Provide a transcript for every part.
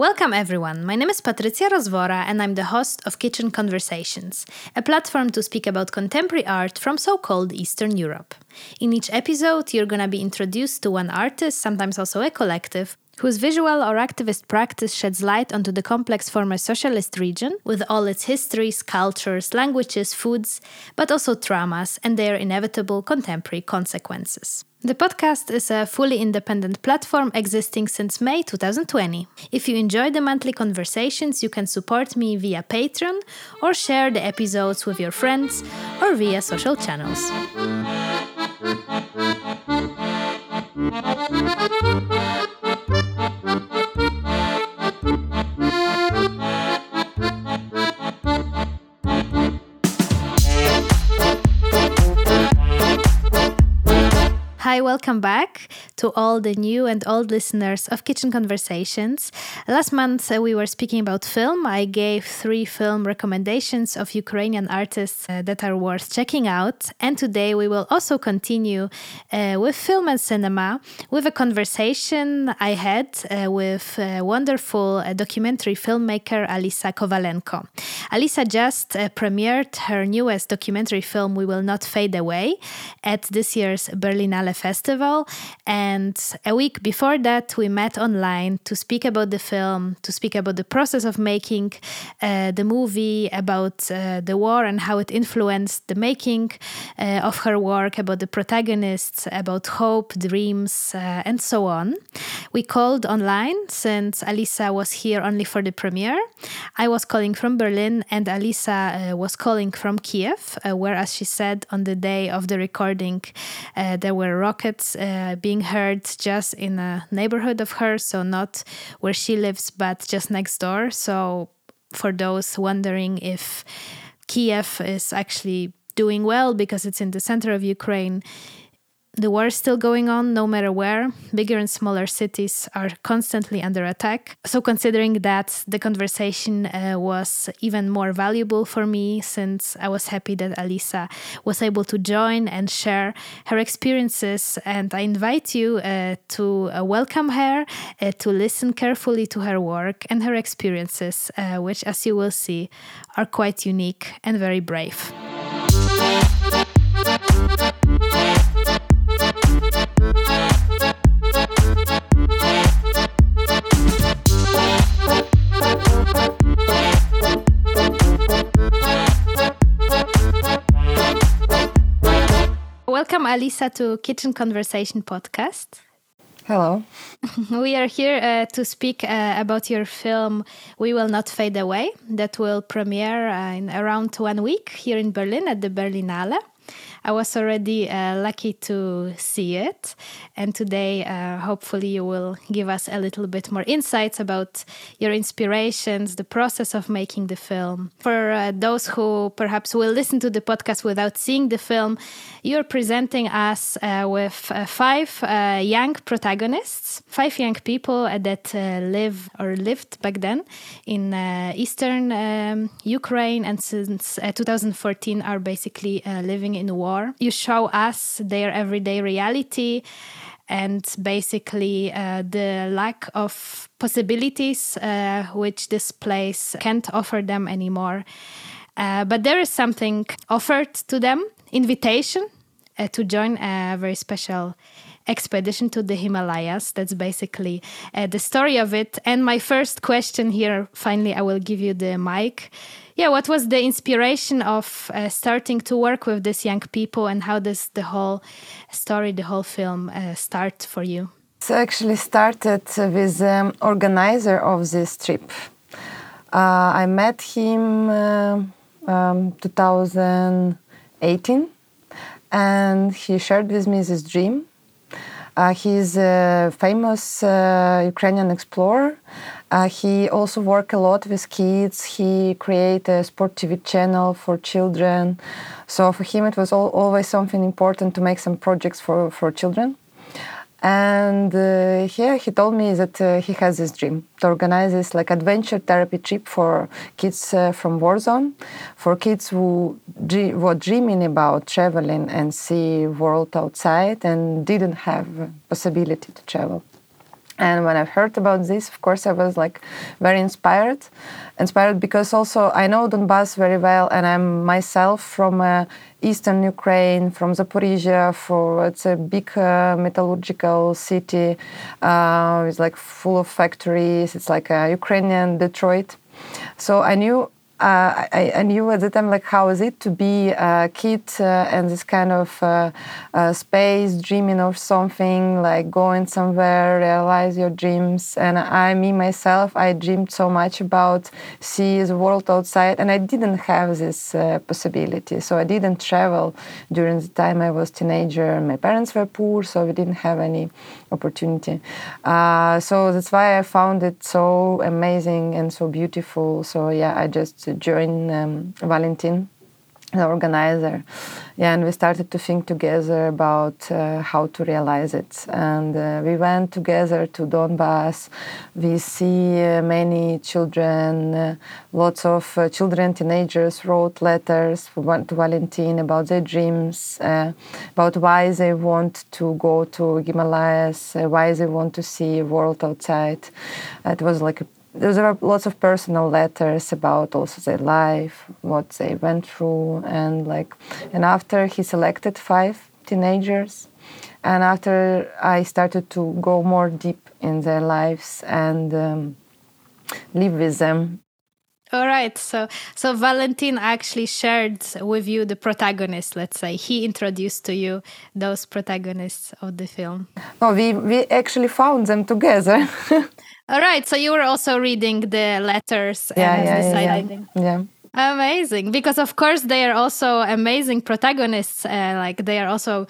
Welcome, everyone. My name is Patrycja Rozvora, and I'm the host of Kitchen Conversations, a platform to speak about contemporary art from so called Eastern Europe. In each episode, you're going to be introduced to one artist, sometimes also a collective, whose visual or activist practice sheds light onto the complex former socialist region, with all its histories, cultures, languages, foods, but also traumas and their inevitable contemporary consequences. The podcast is a fully independent platform existing since May 2020. If you enjoy the monthly conversations, you can support me via Patreon or share the episodes with your friends or via social channels. Hi, welcome back to all the new and old listeners of Kitchen Conversations. Last month uh, we were speaking about film. I gave three film recommendations of Ukrainian artists uh, that are worth checking out. And today we will also continue uh, with film and cinema with a conversation I had uh, with uh, wonderful uh, documentary filmmaker Alisa Kovalenko. Alisa just premiered her newest documentary film, We Will Not Fade Away, at this year's Berlinale Festival. And a week before that, we met online to speak about the film, to speak about the process of making uh, the movie, about uh, the war and how it influenced the making uh, of her work, about the protagonists, about hope, dreams, uh, and so on. We called online since Alisa was here only for the premiere. I was calling from Berlin, and Alisa uh, was calling from Kiev, uh, where, as she said, on the day of the recording, there were rockets uh, being heard just in a neighborhood of hers, so not where she lives, but just next door. So, for those wondering if Kiev is actually doing well because it's in the center of Ukraine, the war is still going on no matter where. Bigger and smaller cities are constantly under attack. So, considering that, the conversation uh, was even more valuable for me since I was happy that Alisa was able to join and share her experiences. And I invite you uh, to uh, welcome her, uh, to listen carefully to her work and her experiences, uh, which, as you will see, are quite unique and very brave. Welcome, Alisa, to Kitchen Conversation podcast. Hello. we are here uh, to speak uh, about your film We Will Not Fade Away, that will premiere uh, in around one week here in Berlin at the Berlinale. I was already uh, lucky to see it. And today, uh, hopefully, you will give us a little bit more insights about your inspirations, the process of making the film. For uh, those who perhaps will listen to the podcast without seeing the film, you're presenting us uh, with uh, five uh, young protagonists, five young people that live or lived back then in eastern um, Ukraine and since 2014 are basically living in war. You show us their everyday reality and basically uh, the lack of possibilities uh, which this place can't offer them anymore. Uh, but there is something offered to them invitation uh, to join a very special expedition to the Himalayas. That's basically uh, the story of it. And my first question here, finally, I will give you the mic yeah, what was the inspiration of uh, starting to work with these young people, and how does the whole story, the whole film, uh, start for you? It actually started with the um, organizer of this trip. Uh, I met him uh, um, 2018, and he shared with me this dream. Uh, he's a famous uh, Ukrainian explorer uh, he also worked a lot with kids. He created a sport TV channel for children. So for him, it was all, always something important to make some projects for, for children. And uh, here he told me that uh, he has this dream to organize this like adventure therapy trip for kids uh, from war zone, for kids who were dreaming about traveling and see world outside and didn't have possibility to travel. And when I've heard about this, of course, I was like very inspired. Inspired because also I know Donbass very well, and I'm myself from uh, eastern Ukraine, from Zaporizhia. For it's a big uh, metallurgical city. Uh, it's like full of factories. It's like a Ukrainian Detroit. So I knew uh, I, I, knew at the time like how is it to be a kid uh, and this kind of uh, uh, space dreaming of something like going somewhere realize your dreams. And i me myself i dreamed so much about see the world outside and i didn't have this uh, possibility. So i didn't travel during the time i was teenager. My parents were poor so we didn't have any opportunity. Uh, so that's why i found it so amazing and so beautiful. So yeah i just joined um, Valentin, the organizer. Yeah, and we started to think together about uh, how to realize it. And uh, we went together to Donbass. We see uh, many children, uh, lots of uh, children, teenagers wrote letters to Valentin about their dreams, uh, about why they want to go to Himalayas, why they want to see a world outside. it was like a there were lots of personal letters about also their life, what they went through, and like, and after he selected five teenagers, and after I started to go more deep in their lives and um, live with them. All right, so so Valentin actually shared with you the protagonist. Let's say he introduced to you those protagonists of the film. No, we we actually found them together. All right. So you were also reading the letters yeah, and yeah, deciding. Yeah, yeah. Amazing. Because, of course, they are also amazing protagonists. Uh, like, they are also,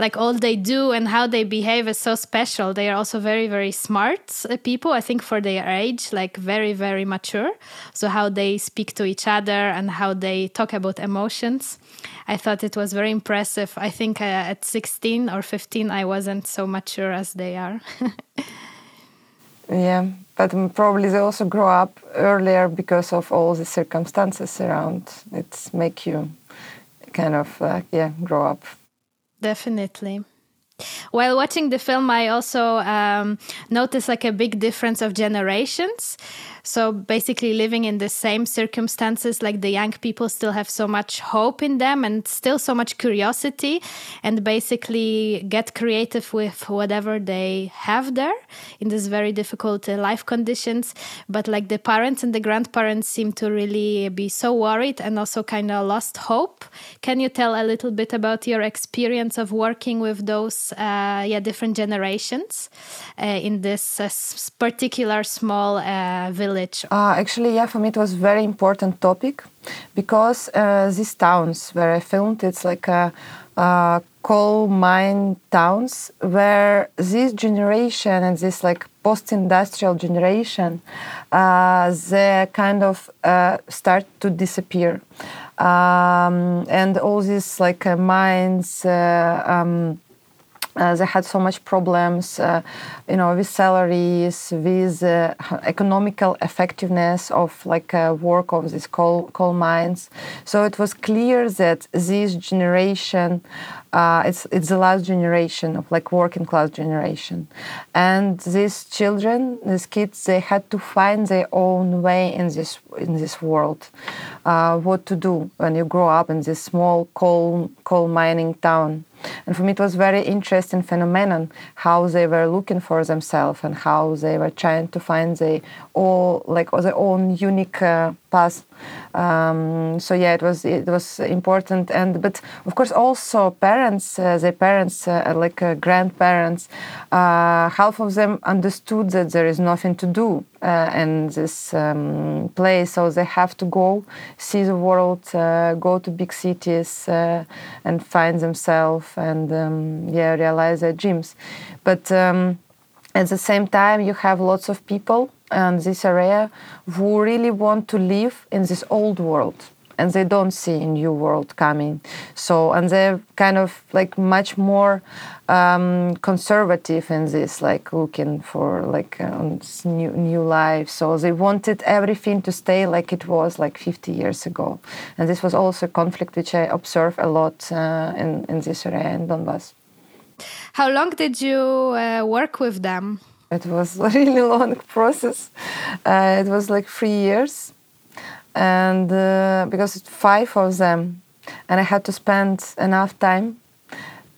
like, all they do and how they behave is so special. They are also very, very smart uh, people, I think, for their age, like, very, very mature. So, how they speak to each other and how they talk about emotions. I thought it was very impressive. I think uh, at 16 or 15, I wasn't so mature as they are. Yeah, but probably they also grow up earlier because of all the circumstances around. It's make you kind of uh, yeah grow up. Definitely. While watching the film, I also um, noticed like a big difference of generations. So basically, living in the same circumstances, like the young people still have so much hope in them and still so much curiosity, and basically get creative with whatever they have there in these very difficult uh, life conditions. But like the parents and the grandparents seem to really be so worried and also kind of lost hope. Can you tell a little bit about your experience of working with those uh, yeah different generations uh, in this uh, particular small uh, village? Village? Uh, actually, yeah, for me it was very important topic because uh, these towns where I filmed, it's like a, a coal mine towns where this generation and this like post-industrial generation, uh, they kind of uh, start to disappear, um, and all these like uh, mines. Uh, um, uh, they had so much problems, uh, you know, with salaries, with uh, economical effectiveness of like uh, work of these coal coal mines. So it was clear that this generation, uh, it's it's the last generation of like working class generation, and these children, these kids, they had to find their own way in this in this world. Uh, what to do when you grow up in this small coal coal mining town and for me, it was very interesting phenomenon how they were looking for themselves and how they were trying to find their all like their own unique uh, path. Um, so yeah, it was it was important, and but of course also parents, uh, their parents, uh, like uh, grandparents, uh, half of them understood that there is nothing to do uh, in this um, place, so they have to go see the world, uh, go to big cities, and find themselves, and um, yeah, realize their dreams. But um, at the same time, you have lots of people in this area who really want to live in this old world and they don't see a new world coming. So, and they're kind of like much more um, conservative in this, like looking for like uh, new new life. So they wanted everything to stay like it was like 50 years ago, and this was also a conflict which I observe a lot uh, in in this area in Donbass. How long did you uh, work with them? It was a really long process. Uh, it was like three years, and uh, because it's five of them, and I had to spend enough time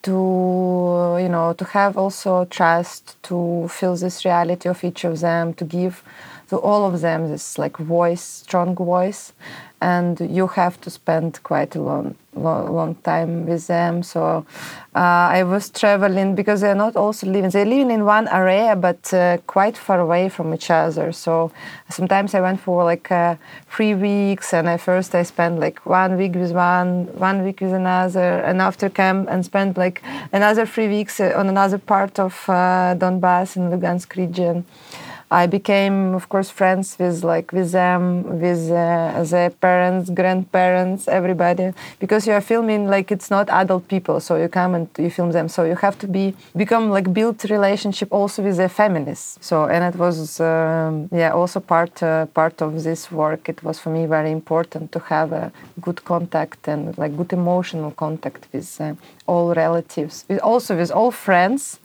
to you know to have also trust to feel this reality of each of them to give to all of them this like voice strong voice and you have to spend quite a long, long, long time with them. So uh, I was traveling because they're not also living. they're living in one area, but uh, quite far away from each other. So sometimes I went for like uh, three weeks, and at first I spent like one week with one, one week with another, and after camp and spent like another three weeks uh, on another part of uh, Donbass in Lugansk region. I became, of course, friends with like with them, with uh, their parents, grandparents, everybody, because you are filming like it's not adult people, so you come and you film them. So you have to be become like build relationship also with their families. So and it was um, yeah also part uh, part of this work. It was for me very important to have a good contact and like good emotional contact with uh, all relatives, with, also with all friends.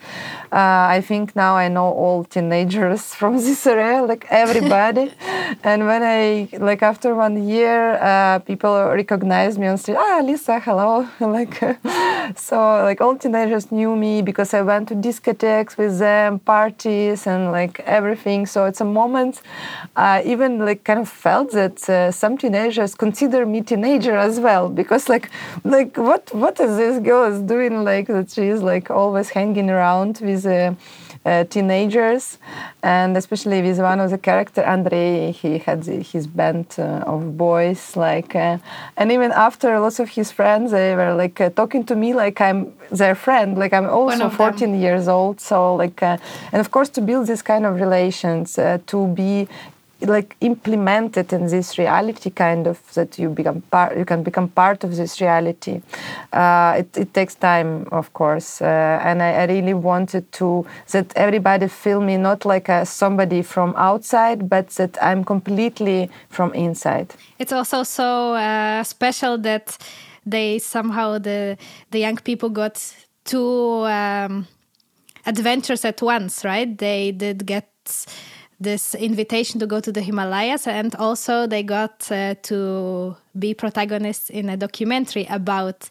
Uh, I think now I know all teenagers from this area, like everybody. and when I, like after one year, uh, people recognize me on street. Ah, Lisa, hello. like, so like all teenagers knew me because I went to discotheques with them, parties and like everything. So it's a moment. I even like kind of felt that uh, some teenagers consider me teenager as well because like, like what what is this girl is doing? Like that she's like always hanging around with. Uh, uh, teenagers, and especially with one of the character, Andrei, he had his band uh, of boys, like, uh, and even after lots of his friends, they were like uh, talking to me like I'm their friend, like I'm also 14 them. years old, so like, uh, and of course to build this kind of relations, uh, to be like implemented in this reality kind of that you become part you can become part of this reality. Uh, it, it, takes time of course uh, and I, I, really wanted to that everybody feel me not like a, somebody from outside but that i'm completely from inside. It's also so uh, special that they somehow the the young people got two um, adventures at once right? They did get this invitation to go to the Himalayas, and also they got uh, to be protagonists in a documentary about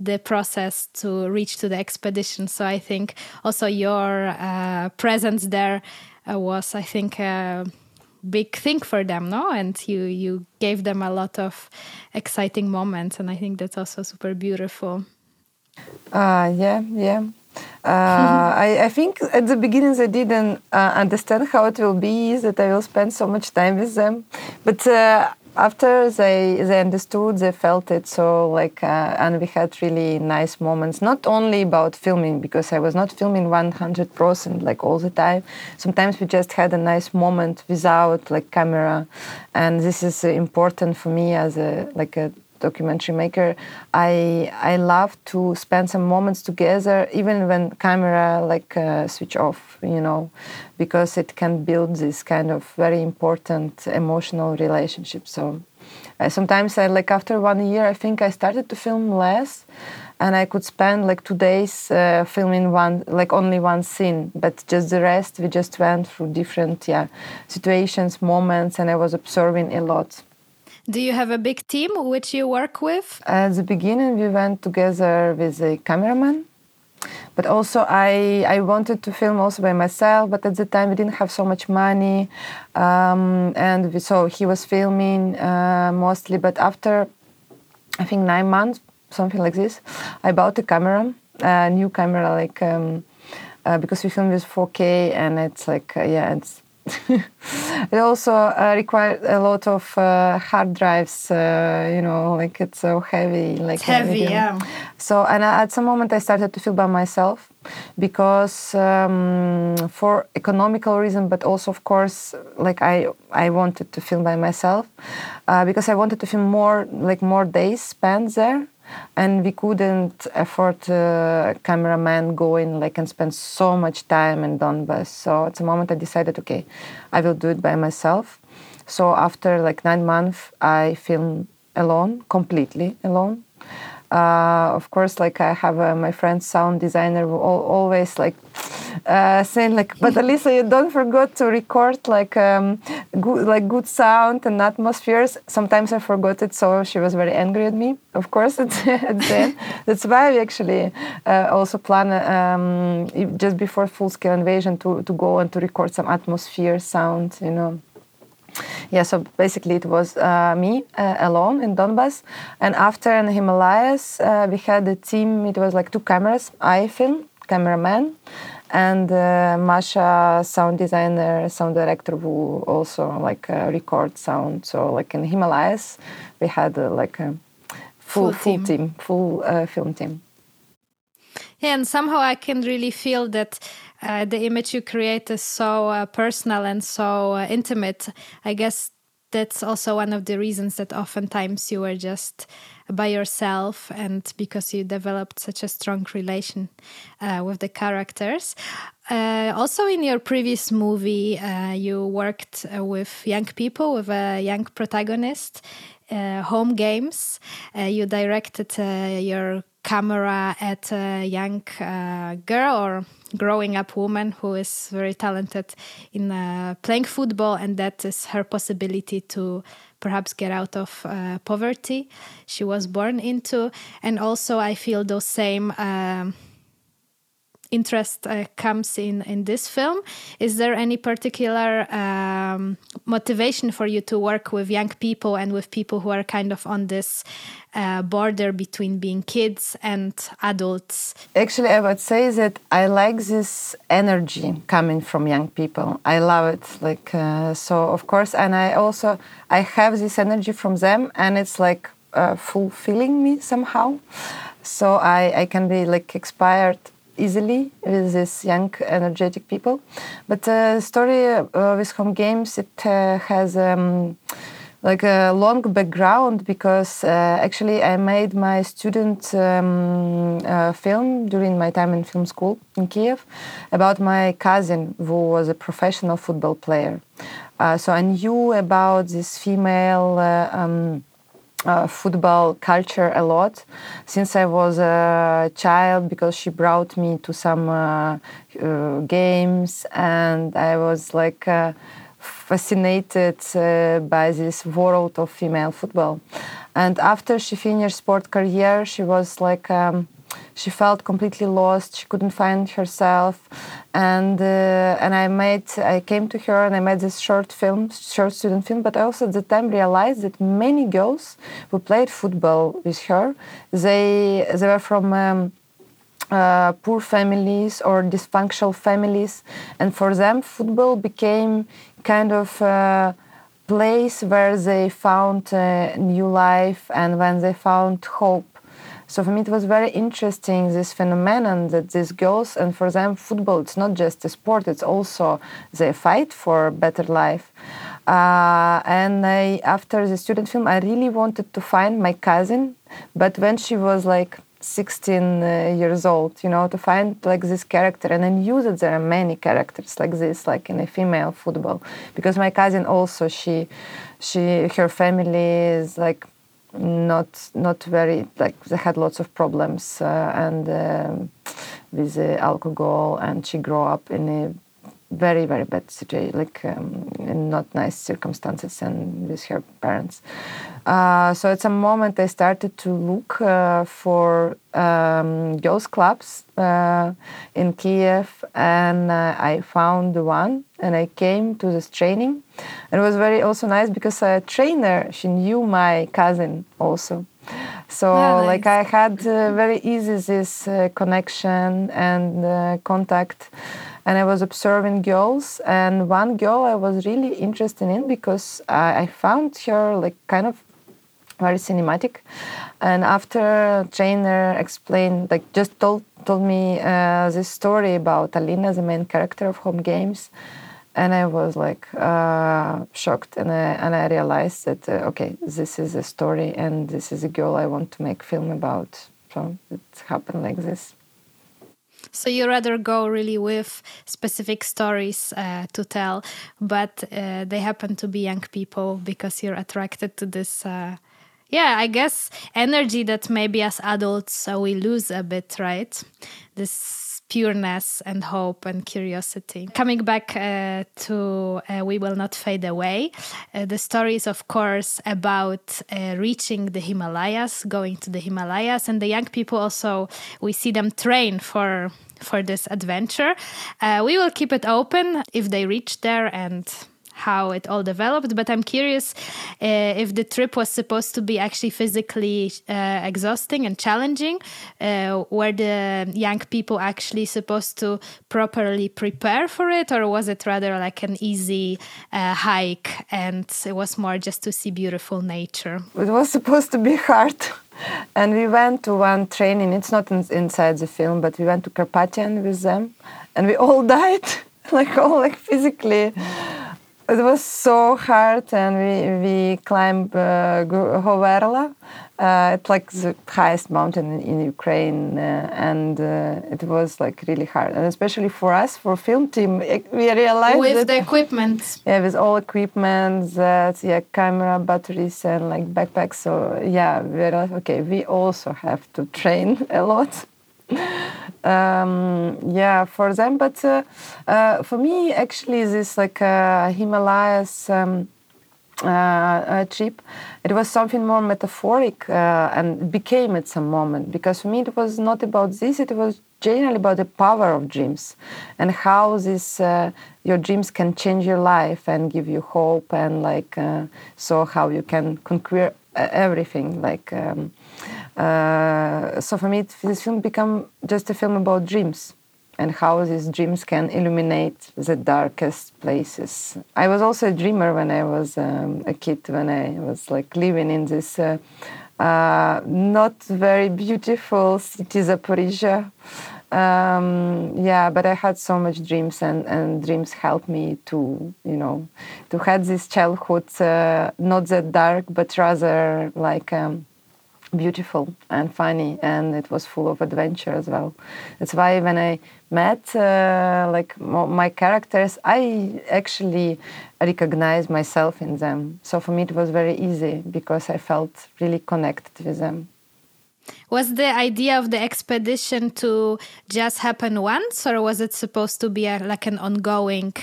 the process to reach to the expedition. So I think also your uh, presence there uh, was, I think, a big thing for them, no? And you you gave them a lot of exciting moments, and I think that's also super beautiful. Uh, yeah, yeah. Uh, I, I, think at the beginning I didn't uh, understand how it will be that I will spend so much time with them, but uh, after they they understood, they felt it. So like, uh, and we had really nice moments. Not only about filming because I was not filming 100 percent like all the time. Sometimes we just had a nice moment without like camera, and this is important for me as a like a documentary maker, I I love to spend some moments together, even when camera like uh, switch off, you know, because it can build this kind of very important emotional relationship. So uh, sometimes I like after one year, I think I started to film less, and I could spend like two days uh, filming one like only one scene, but just the rest we just went through different yeah situations, moments, and I was observing a lot. Do you have a big team which you work with? At the beginning, we went together with a cameraman, but also I I wanted to film also by myself. But at the time, we didn't have so much money, um, and we, so he was filming uh, mostly. But after I think nine months, something like this, I bought a camera, a new camera, like. Um, uh, because we film with 4K and it's like uh, yeah it's it also uh, required a lot of uh, hard drives. Uh, you know, like it's so heavy. Like it's heavy, yeah. So, and at some moment, I started to feel by myself because um, for economical reason, but also, of course, like I I wanted to film by myself uh, because I wanted to film more, like more days spent there and we couldn't afford a cameraman going like and spend so much time in Donbass. So at the moment I decided, okay, I will do it by myself. So after like nine months, I film alone, completely alone. Uh, of course, like I have uh, my friend sound designer who always like uh, saying like, "But Alisa, you don't forget to record like um, good like good sound and atmospheres." Sometimes I forgot it, so she was very angry at me. Of course, the end. That's why we actually uh, also plan um, just before full scale invasion to to go and to record some atmosphere sound, you know yeah, so basically it was uh, me uh, alone in Donbass. And after in Himalayas, uh, we had a team, it was like two cameras, I film, cameraman, and uh, Masha, sound designer, sound director, who also like uh, record sound. So like in Himalayas, we had uh, like a full, full, full team. team, full film team. Yeah, and somehow I can really feel that uh, the image you create is so uh, personal and so uh, intimate. I guess that's also one of the reasons that oftentimes you were just by yourself and because you developed such a strong relation uh, with the characters. Uh, also, in your previous movie, uh, you worked with young people, with a young protagonist. home games. you directed your camera at a young uh, girl or growing up woman who is very talented in uh, playing football, and that is her possibility to perhaps get out of uh, poverty she was born into. And also, I feel those same. Um, interest uh, comes in in this film is there any particular um, motivation for you to work with young people and with people who are kind of on this uh, border between being kids and adults? Actually, I would say that I like this energy coming from young people. I love it. Like uh, so, of course, and I also I have this energy from them, and it's like uh, fulfilling me somehow. So I I can be like inspired easily with these young, energetic people. But the uh, story uh, with home games it uh, has. Um, like a long background because uh, actually I made my student um, uh, film during my time in film school in Kiev about my cousin who was a professional football player. Uh, so I knew about this female um, uh, football culture a lot since I was a child because she brought me to some uh, uh, games and I was like uh, fascinated uh, by this world of female football. And after she finished sport career, she was like. Um, she felt completely lost. She couldn't find herself, and uh, and I made I came to her and I made this short film, short student film. But I also at the time realized that many girls who played football with her, they they were from. Um, uh, poor families or dysfunctional families, and for them, football became kind of a place where they found a new life and when they found hope so for me, it was very interesting this phenomenon that these girls, and for them, football it's not just a sport; it's also they fight for a better life. Uh, and I, after the student film, I really wanted to find my cousin, but when she was like 16 uh, years old, you know, to find like this character, and I knew that there are many characters like this, like in a female football, because my cousin also she, she her family is like not not very like they had lots of problems uh, and um, with alcohol and she grew up in a very very bad situation like um, in not nice circumstances and with her parents. Uh, so at some moment i started to look uh, for um, girls clubs uh, in kiev and uh, i found one and i came to this training. And it was very also nice because a trainer she knew my cousin also. So nice. like i had uh, very easy this connection and contact and I was observing girls. And one girl I was really interested in because I, I found her like kind of very cinematic. And after trainer explained, like just told told me uh, this story about Alina, the main character of Home Games, and I was like uh, shocked, and I and I realized that uh, okay, this is a story, and this is a girl I want to make film about. So it happened like this. So you rather go really with specific stories uh, to tell, but uh, they happen to be young people because you're attracted to this. Uh, yeah, I guess energy that maybe as adults uh, we lose a bit, right? This pureness and hope and curiosity. Coming back uh, to uh, We Will Not Fade Away, uh, the story is, of course, about uh, reaching the Himalayas, going to the Himalayas, and the young people also, we see them train for. For this adventure, uh, we will keep it open if they reach there and how it all developed. But I'm curious uh, if the trip was supposed to be actually physically uh, exhausting and challenging. Uh, were the young people actually supposed to properly prepare for it, or was it rather like an easy uh, hike and it was more just to see beautiful nature? It was supposed to be hard. And we went to one training, it's not in, inside the film, but we went to Carpathian with them and we all died, like all like physically it was so hard, and we we climbed uh, Hoverla. Uh, it's like the highest mountain in Ukraine, uh, and uh, it was like really hard, and especially for us, for film team, we realized with the equipment. Yeah, with all equipment, that yeah, camera, batteries, and like backpacks. So yeah, we realized okay, we also have to train a lot um, yeah, for them. But uh, uh, for me, actually, this like uh, Himalayas um, uh, trip, it was something more metaphoric uh, and became at some moment. Because for me, it was not about this. It was generally about the power of dreams and how this uh, your dreams can change your life and give you hope and like so how you can conquer everything like. Um, uh, so for me, this film became just a film about dreams and how these dreams can illuminate the darkest places. I was also a dreamer when I was um, a kid, when I was like living in this uh, uh, not very beautiful city, Zaporizhia. Um, yeah, but I had so much dreams, and, and dreams helped me to, you know, to have this childhood uh, not that dark, but rather like. Um, beautiful and funny and it was full of adventure as well. That's why when i met uh, like my characters i actually recognized myself in them. So for me it was very easy because i felt really connected with them was the idea of the expedition to just happen once, or was it supposed to be a, like an ongoing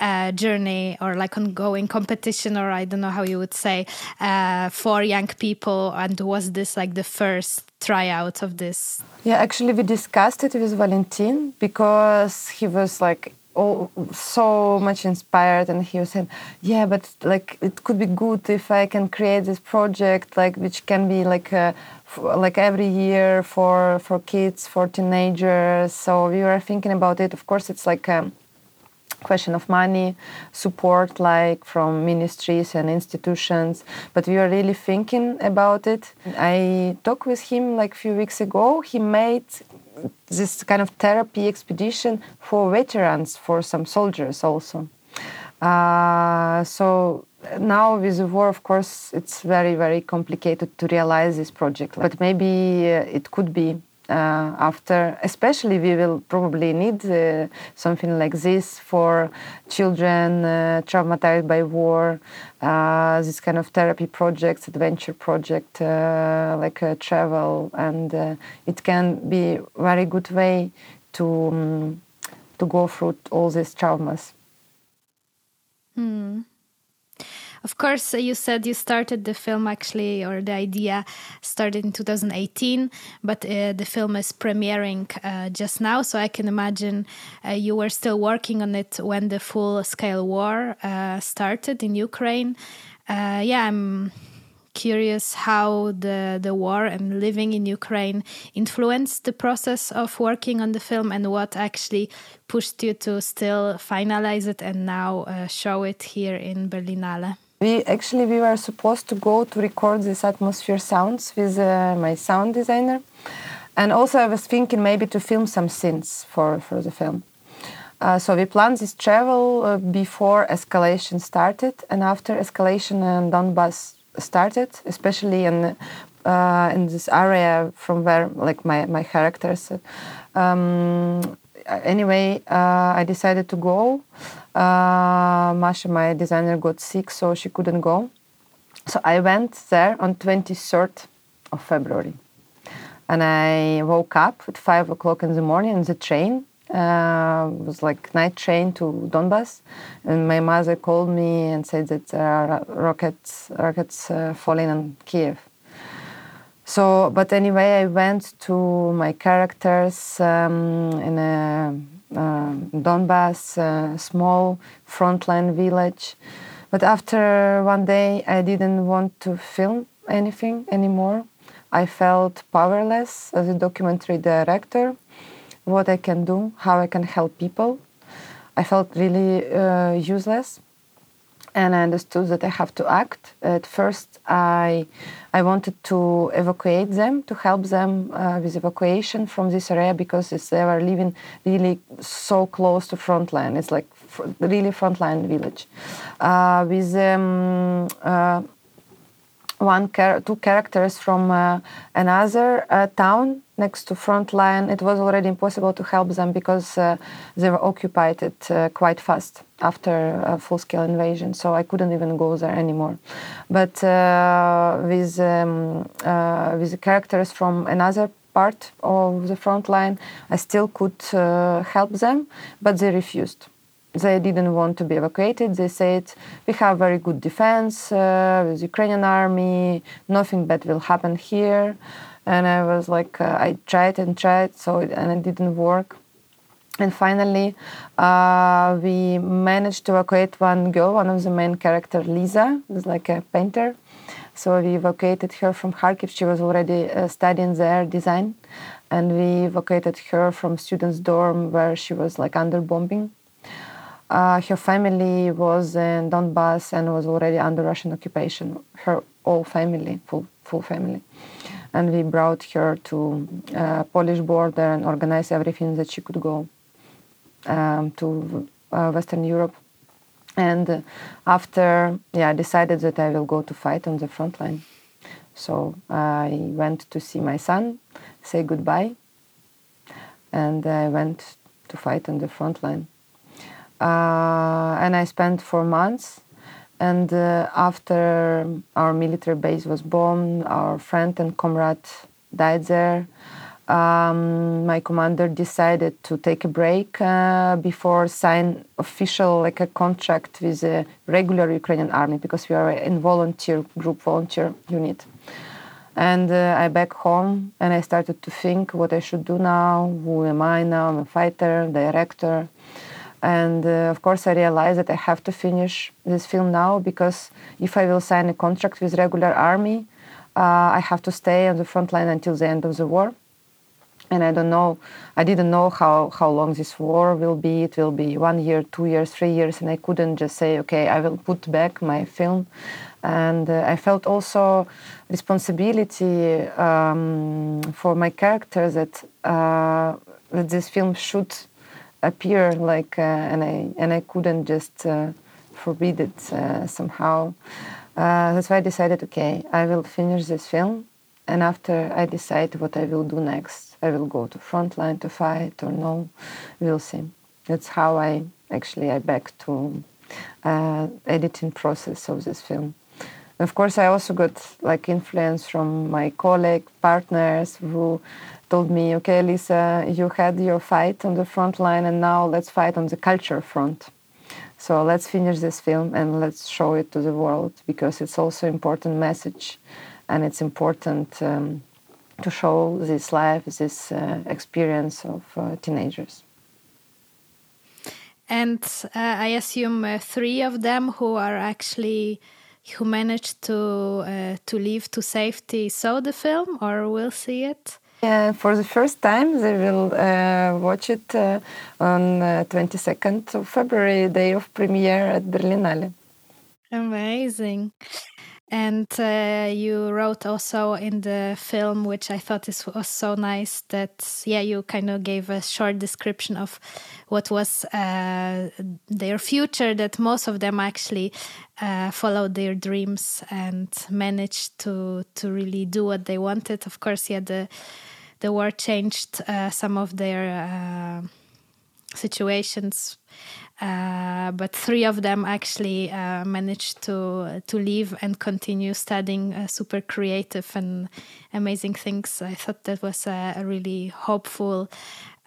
uh, journey or like ongoing competition, or I don't know how you would say, uh, for young people? And was this like the first tryout of this? Yeah, actually, we discussed it with Valentin because he was like all, so much inspired and he was saying yeah but like it could be good if i can create this project like which can be like a like every year for for kids for teenagers. So we were thinking about it. Of course it's like a question of money support like from ministries and institutions. But we were really thinking about it. I talked with him like a few weeks ago. He made this kind of therapy expedition for veterans for some soldiers also. Uh, so now with the war, of course, it's very, very complicated to realize this project. But maybe uh, it could be uh, after, especially we will probably need uh, something like this for children uh, traumatized by war, uh, this kind of therapy projects, adventure project, uh, like travel, and it can be very good way to um, to go through all these traumas. Mm. Of course, you said you started the film actually, or the idea started in 2018, but uh, the film is premiering uh, just now. So I can imagine uh, you were still working on it when the full scale war uh, started in Ukraine. Uh, yeah, I'm curious how the, the war and living in Ukraine influenced the process of working on the film and what actually pushed you to still finalize it and now uh, show it here in Berlinale. We actually we were supposed to go to record these atmosphere sounds with uh, my sound designer, and also I was thinking maybe to film some scenes for for the film. Uh, so we planned this travel uh, before escalation started, and after escalation and Donbass started, especially in uh, in this area from where like my my characters. Um, anyway, uh, I decided to go. Uh, Masha, my designer, got sick, so she couldn't go. So I went there on 23rd of February. and I woke up at five o'clock in the morning in the train. Uh, it was like night train to Donbass, and my mother called me and said that there are rockets rockets uh, falling on Kiev. So, but anyway, I went to my characters um, in a uh, Donbass, small frontline village. But after one day, I didn't want to film anything anymore. I felt powerless as a documentary director, what I can do, how I can help people. I felt really uh, useless and I understood that I have to act. At first, I, I wanted to evacuate them, to help them uh, with evacuation from this area because they were living really so close to frontline. It's like fr- really frontline village. Uh, with um, uh, one char- two characters from uh, another uh, town next to front line it was already impossible to help them because uh, they were occupied it, uh, quite fast after a full-scale invasion so i couldn't even go there anymore but uh, with um, uh, with characters from another part of the front line i still could help them but they refused they didn't want to be evacuated. They said, we have very good defense uh, with Ukrainian army, nothing bad will happen here. And I was like, uh, I tried and tried, so it, and it didn't work. And finally, uh, we managed to evacuate one girl, one of the main characters, Lisa, who's like a painter. So we evacuated her from Kharkiv. She was already uh, studying there design, and we evacuated her from students' dorm where she was like under bombing. Uh, her family was in Donbass and was already under Russian occupation. Her whole family, full full family, and we brought her to uh, Polish border and organized everything that she could go um, to uh, Western Europe. And after, yeah, I decided that I will go to fight on the front line. So I went to see my son, say goodbye, and I went to fight on the front line uh, and I spent four months. And uh, after our military base was bombed, our friend and comrade died there. Um, my commander decided to take a break uh, before sign official like a contract with a regular Ukrainian army because we are in volunteer group, volunteer unit. And uh, I back home and I started to think what I should do now. Who am I now? I'm a fighter, director. And uh, of course, I realized that I have to finish this film now because if I will sign a contract with regular army, uh, I have to stay on the front line until the end of the war. And I don't know, I didn't know how, how long this war will be. It will be one year, two years, three years. And I couldn't just say, okay, I will put back my film. And uh, I felt also responsibility um, for my character that, uh, that this film should appear like uh, and I and I couldn't just uh, forbid it uh, somehow. that's why I decided, okay, I will finish this film, and after I decide what I will do next, I will go to frontline to fight or no, we'll see. That's how I actually I back to uh, editing process of this film. Of course, I also got like influence from my colleague partners who told me, okay, Lisa, you had your fight on the front line, and now let's fight on the culture front. So let's finish this film and let's show it to the world because it's also important message, and it's important um, to show this life, this uh, experience of uh, teenagers. And uh, I assume uh, three of them who are actually who managed to uh, to leave to safety saw the film or will see it. Yeah, for the first time, they will uh, watch it uh, on uh, 22nd of February, day of premiere at Berlinale. Amazing. And uh, you wrote also in the film, which I thought this was so nice, that yeah, you kind of gave a short description of what was uh, their future. That most of them actually uh, followed their dreams and managed to to really do what they wanted. Of course, yeah, the the war changed uh, some of their uh, situations. Uh, but three of them actually uh, managed to to leave and continue studying uh, super creative and amazing things. I thought that was a, a really hopeful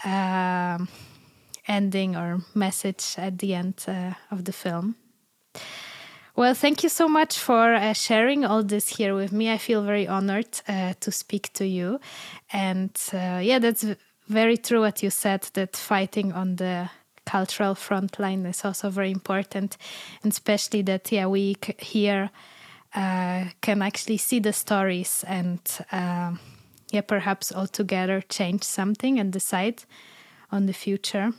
um, ending or message at the end uh, of the film. Well, thank you so much for uh, sharing all this here with me. I feel very honored to speak to you. And yeah, that's very true what you said that fighting on the cultural frontline is also very important, and especially that yeah we here uh, can actually see the stories and uh, yeah perhaps altogether change something and decide on the future.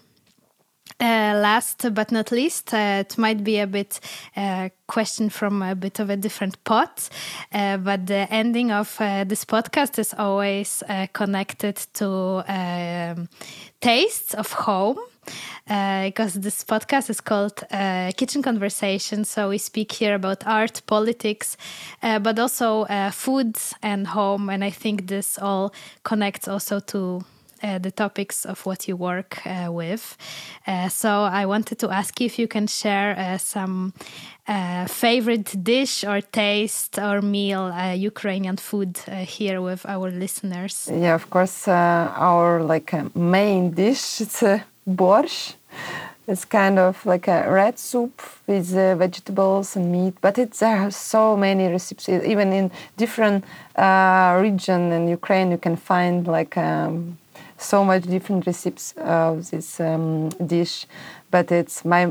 Uh, last but not least, uh, it might be a bit uh, question from a bit of a different pot, uh, but the ending of uh, this podcast is always uh, connected to um, tastes of home. Because this podcast is called Kitchen Conversation, so we speak here about art, politics, but also food and home, and I think this all connects also to uh, the topics of what you work uh, with. Uh, so I wanted to ask you if you can share uh, some uh, favorite dish or taste or meal Ukrainian food here with our listeners. Yeah, of course, our like main dish it's borscht. It's kind of like a red soup with uh, vegetables and meat, but there are so many recipes. Even in different uh, region in Ukraine, you can find like um, so much different recipes of this um, dish but it's my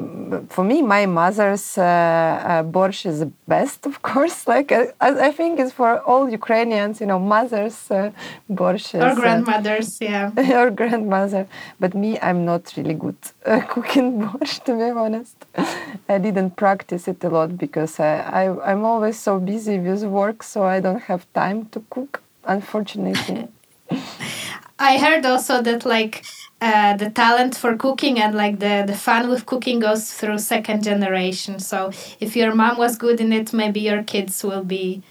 for me my mother's uh, uh, borscht is the best of course. Like uh, I, think it's for all ukrainians you know mothers uh, borscht or uh, grandmothers yeah. or grandmother. But me i'm not really good uh, cooking borscht to be honest. I didn't practice it a lot because I, I i'm always so busy with work so i don't have time to cook unfortunately. I heard also that like uh, the talent for cooking and like the the fun with cooking goes through second generation. So if your mom was good in it, maybe your kids will be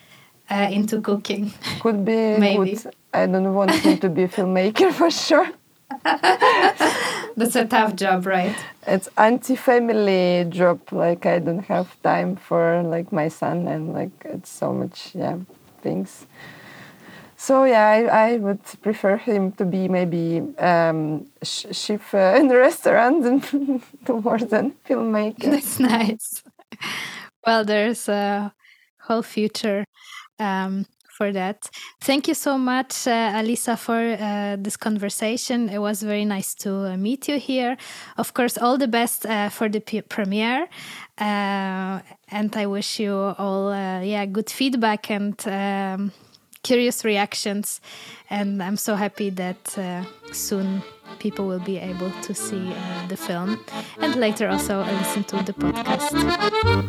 uh, into cooking. Could be maybe. Good. I don't want him to be a filmmaker for sure. That's a tough job, right? It's anti-family job. Like I don't have time for like my son, and like it's so much yeah things. So yeah, I, I would prefer him to be maybe um, chef uh, in the restaurant more than filmmaker. That's nice. Well, there's a whole future um, for that. Thank you so much, uh, Alisa, for uh, this conversation. It was very nice to uh, meet you here. Of course, all the best uh, for the premiere. Uh, and I wish you all, yeah, good feedback and. Um, curious reactions. And I'm so happy that uh, soon people will be able to see uh, the film and later also listen to the podcast.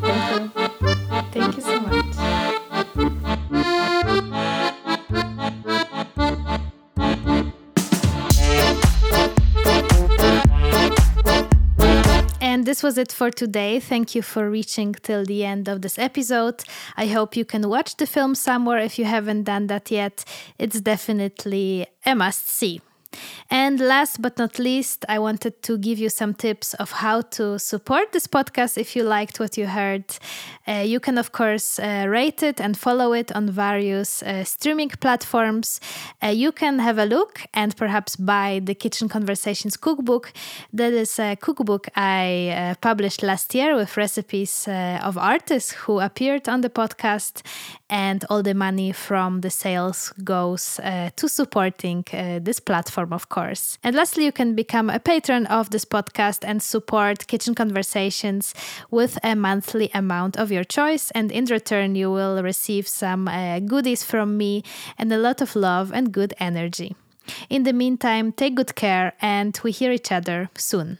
Thank you. Thank you so much. This was it for today. Thank you for reaching till the end of this episode. I hope you can watch the film somewhere if you haven't done that yet. It's definitely a must see. And last but not least, I wanted to give you some tips of how to support this podcast if you liked what you heard. Uh, you can, of course, uh, rate it and follow it on various uh, streaming platforms. Uh, you can have a look and perhaps buy the Kitchen Conversations cookbook. That is a cookbook I uh, published last year with recipes uh, of artists who appeared on the podcast, and all the money from the sales goes to supporting this platform, of course. And lastly, you can become a patron of this podcast and support Kitchen Conversations with a monthly amount of your your choice, and in return, you will receive some uh, goodies from me and a lot of love and good energy. In the meantime, take good care, and we hear each other soon.